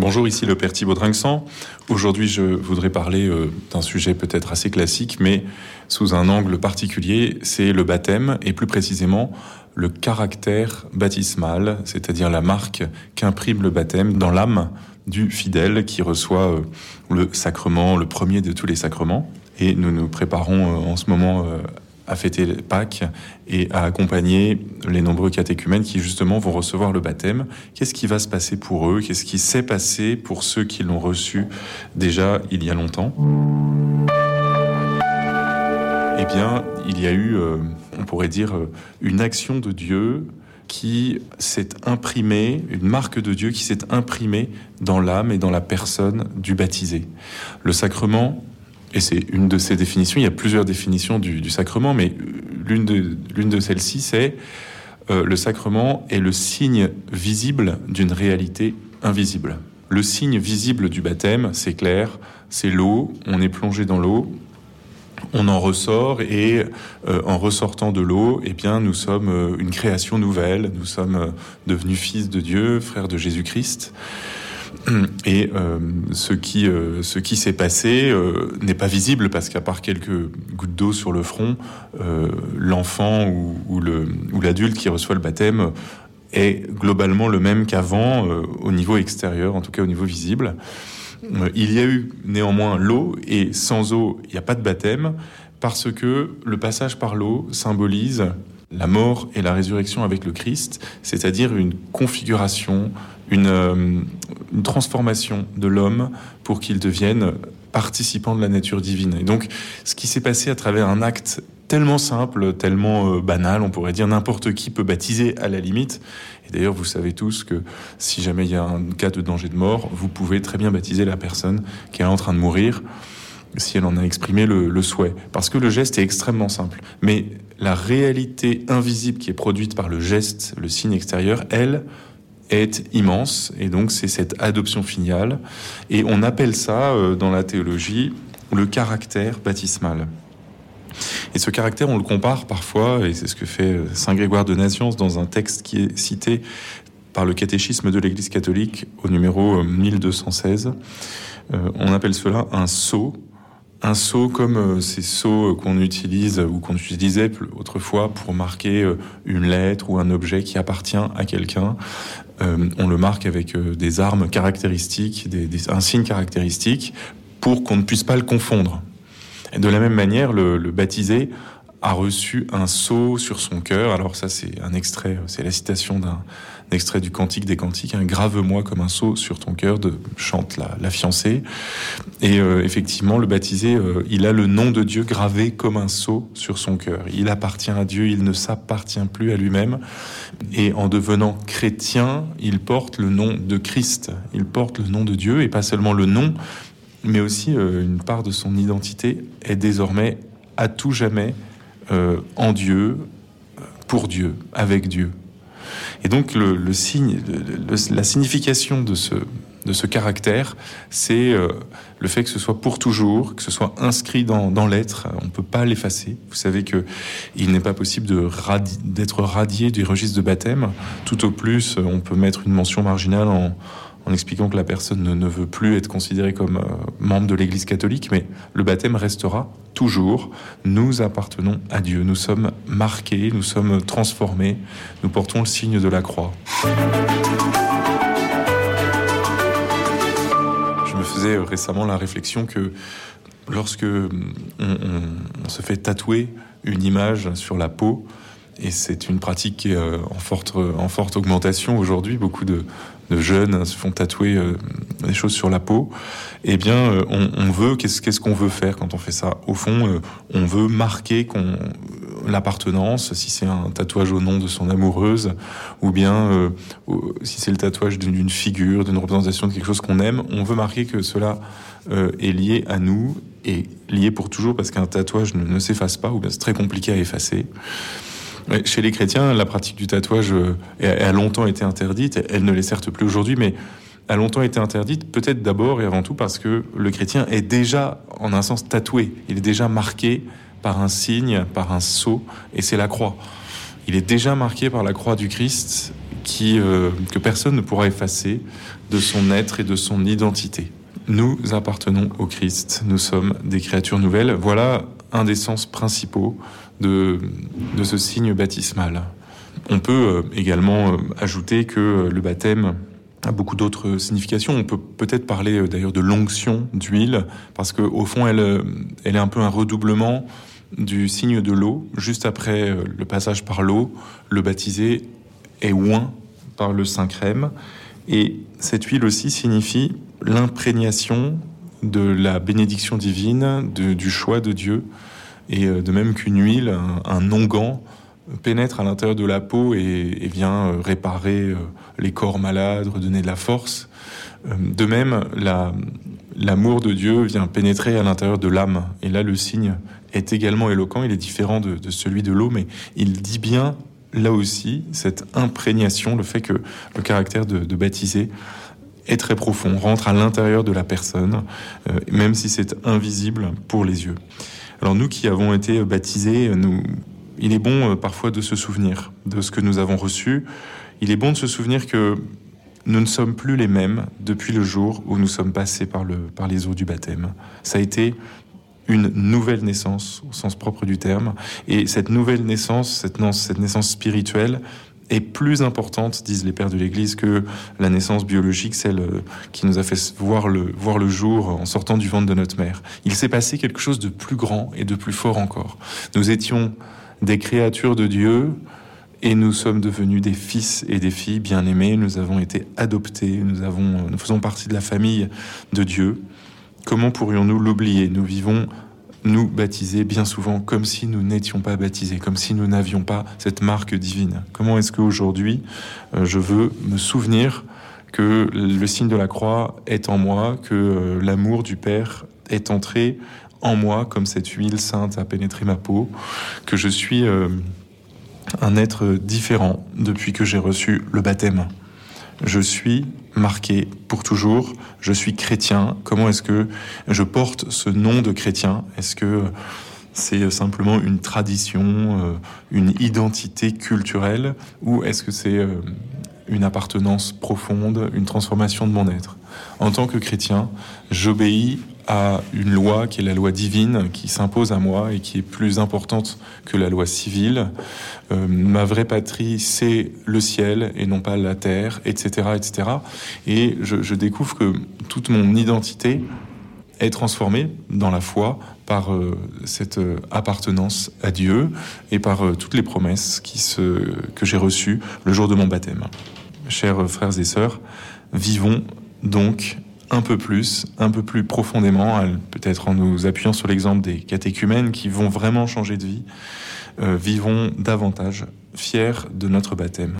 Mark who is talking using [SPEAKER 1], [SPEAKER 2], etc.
[SPEAKER 1] Bonjour, ici le Père Thibaut Drinxan. Aujourd'hui, je voudrais parler euh, d'un sujet peut-être assez classique, mais sous un angle particulier, c'est le baptême, et plus précisément le caractère baptismal, c'est-à-dire la marque qu'imprime le baptême dans l'âme du fidèle qui reçoit euh, le sacrement, le premier de tous les sacrements. Et nous nous préparons euh, en ce moment à fêter Pâques et à accompagner les nombreux catéchumènes qui justement vont recevoir le baptême. Qu'est-ce qui va se passer pour eux? Qu'est-ce qui s'est passé pour ceux qui l'ont reçu déjà il y a longtemps? Eh bien, il y a eu, euh, on pourrait dire, euh, une action de Dieu qui s'est imprimée, une marque de Dieu qui s'est imprimée dans l'âme et dans la personne du baptisé. Le sacrement et c'est une de ces définitions. Il y a plusieurs définitions du, sacrement, mais l'une de, l'une de celles-ci, c'est euh, le sacrement est le signe visible d'une réalité invisible. Le signe visible du baptême, c'est clair, c'est l'eau. On est plongé dans l'eau, on en ressort et euh, en ressortant de l'eau, eh bien, nous sommes euh, une création nouvelle. Nous sommes devenus fils de Dieu, frères de Jésus-Christ. Et euh, ce qui, euh, ce qui s'est passé euh, n'est pas visible parce qu'à part quelques gouttes d'eau sur le front, l'enfant ou, ou l'adulte qui reçoit le baptême est globalement le même qu'avant au niveau extérieur, en tout cas au niveau visible. il y a eu néanmoins l'eau et sans eau, il n'y a pas de baptême parce que le passage par l'eau symbolise la mort et la résurrection avec le Christ, c'est-à-dire une configuration, une, une transformation de l'homme pour qu'il devienne participant de la nature divine. Et donc, ce qui s'est passé à travers un acte tellement simple, tellement euh, banal, on pourrait dire n'importe qui peut baptiser à la limite. Et d'ailleurs, vous savez tous que si jamais il y a un cas de danger de mort, vous pouvez très bien baptiser la personne qui est en train de mourir si elle en a exprimé le souhait. Parce que le geste est extrêmement simple. Mais la réalité invisible qui est produite par le geste, le signe extérieur, elle, est immense et donc c'est cette adoption filiale et on appelle ça euh, dans la théologie le caractère baptismal. Et ce caractère, on le compare parfois, et c'est ce que fait euh, Saint Grégoire de Naziance dans un texte qui est cité par le catéchisme de l'Église catholique au numéro 1216. Euh, on appelle cela un sceau un sceau comme euh, ces sceaux qu'on utilise ou qu'on utilisait autrefois pour marquer euh, une lettre ou un objet qui appartient à quelqu'un. Euh, on le marque avec des armes caractéristiques, des, un signe caractéristique pour qu'on ne puisse pas le confondre. De la même manière, le, le baptisé a reçu un sceau sur son cœur. Alors ça, c'est un extrait, c'est la citation d'un extrait du Cantique des Cantiques. Un grave-moi comme un sceau sur ton cœur chante la, la fiancée. Et euh, effectivement, le baptisé, euh, il a le nom de Dieu gravé comme un sceau sur son cœur. Il appartient à Dieu, il ne s'appartient plus à lui-même. Et en devenant chrétien, il porte le nom de Christ. Il porte le nom de Dieu et pas seulement le nom, mais aussi euh, une part de son identité est désormais à tout jamais euh, en Dieu, pour Dieu, avec Dieu. Et donc le, signe, la signification de ce, de ce caractère, c'est euh, le fait que ce soit pour toujours, que ce soit inscrit dans, l'être. On ne peut pas l'effacer. Vous savez que il n'est pas possible d'être radié du registre de baptême. Tout au plus, on peut mettre une mention marginale en, en expliquant que la personne ne, veut plus être considérée comme euh, membre de l'Église catholique, mais le baptême restera toujours. Nous appartenons à Dieu, nous sommes marqués, nous sommes transformés, nous portons le signe de la croix. Je me faisais récemment la réflexion que lorsque on se fait tatouer une image sur la peau, et c'est une pratique qui est euh, en forte, en forte augmentation aujourd'hui. Beaucoup de, de, jeunes se font tatouer euh, des choses sur la peau. Eh bien, euh, on, on, veut, qu'est-ce qu'on veut faire quand on fait ça? Au fond, on veut marquer qu'on l'appartenance, si c'est un tatouage au nom de son amoureuse, ou bien si c'est le tatouage d'une figure, d'une représentation de quelque chose qu'on aime, on veut marquer que cela est lié à nous et lié pour toujours parce qu'un tatouage ne, ne s'efface pas, ou bien c'est très compliqué à effacer. Chez les chrétiens, la pratique du tatouage euh, a longtemps été interdite. Elle ne l'est certes plus aujourd'hui, mais a longtemps été interdite, peut-être d'abord et avant tout parce que le chrétien est déjà, en un sens, tatoué. Il est déjà marqué par un signe, par un sceau, et c'est la croix. Il est déjà marqué par la croix du Christ qui, euh, que personne ne pourra effacer de son être et de son identité. Nous appartenons au Christ, nous sommes des créatures nouvelles. Voilà un des sens principaux de, ce signe baptismal. On peut euh, également euh, ajouter que le baptême a beaucoup d'autres significations. On peut peut-être parler d'ailleurs de l'onction d'huile, parce qu'au fond, elle, elle est un peu un redoublement du signe de l'eau. Juste après le passage par l'eau, le baptisé est oint par le Saint-Crème. Et cette huile aussi signifie l'imprégnation de la bénédiction divine, du choix de Dieu. Et euh, de même qu'une huile, un, onguent, pénètre à l'intérieur de la peau et, vient euh, réparer euh, les corps malades, redonner de la force. De même, l'amour de Dieu vient pénétrer à l'intérieur de l'âme. Et là, le signe est également éloquent. Il est différent de, celui de l'eau, mais il dit bien là aussi, cette imprégnation, le fait que le caractère de, baptisé est très profond, rentre à l'intérieur de la personne, même si c'est invisible pour les yeux. Alors nous qui avons été baptisés, il est bon euh, parfois de se souvenir de ce que nous avons reçu. Il est bon de se souvenir que nous ne sommes plus les mêmes depuis le jour où nous sommes passés par, le, par les eaux du baptême. Ça a été une nouvelle naissance au sens propre du terme. Et cette nouvelle naissance, cette naissance spirituelle, est plus importante, disent les pères de l'Église, que la naissance biologique, celle euh, qui nous a fait voir le, voir le jour en sortant du ventre de notre mère. Il s'est passé quelque chose de plus grand et de plus fort encore. Nous étions des créatures de Dieu et nous sommes devenus des fils et des filles bien-aimés. Nous avons été adoptés, nous, avons, nous faisons partie de la famille de Dieu. Comment pourrions-nous l'oublier? Nous vivons, nous, baptisés bien souvent comme si nous n'étions pas baptisés, comme si nous n'avions pas cette marque divine. Comment est-ce qu'aujourd'hui, euh, je veux me souvenir que le signe de la croix est en moi, que euh, l'amour du Père est entré en moi comme cette huile sainte a pénétré ma peau, que je suis euh, un être différent depuis que j'ai reçu le baptême je suis marqué pour toujours, je suis chrétien, comment est-ce que je porte ce nom de chrétien? Est-ce que c'est simplement une tradition, euh, une identité culturelle, ou est-ce que c'est euh, une appartenance profonde, une transformation de mon être? En tant que chrétien, j'obéis à une loi qui est la loi divine qui s'impose à moi et qui est plus importante que la loi civile. Euh, ma vraie patrie, c'est le ciel et non pas la terre, etc., etc. Et je, je découvre que toute mon identité est transformée dans la foi par euh, cette euh, appartenance à Dieu et par toutes les promesses qui se, que j'ai reçues le jour de mon baptême. Chers frères et sœurs, vivons donc un peu plus, un peu plus profondément, peut-être en nous appuyant sur l'exemple des catéchumènes qui vont vraiment changer de vie, euh, vivons davantage fiers de notre baptême.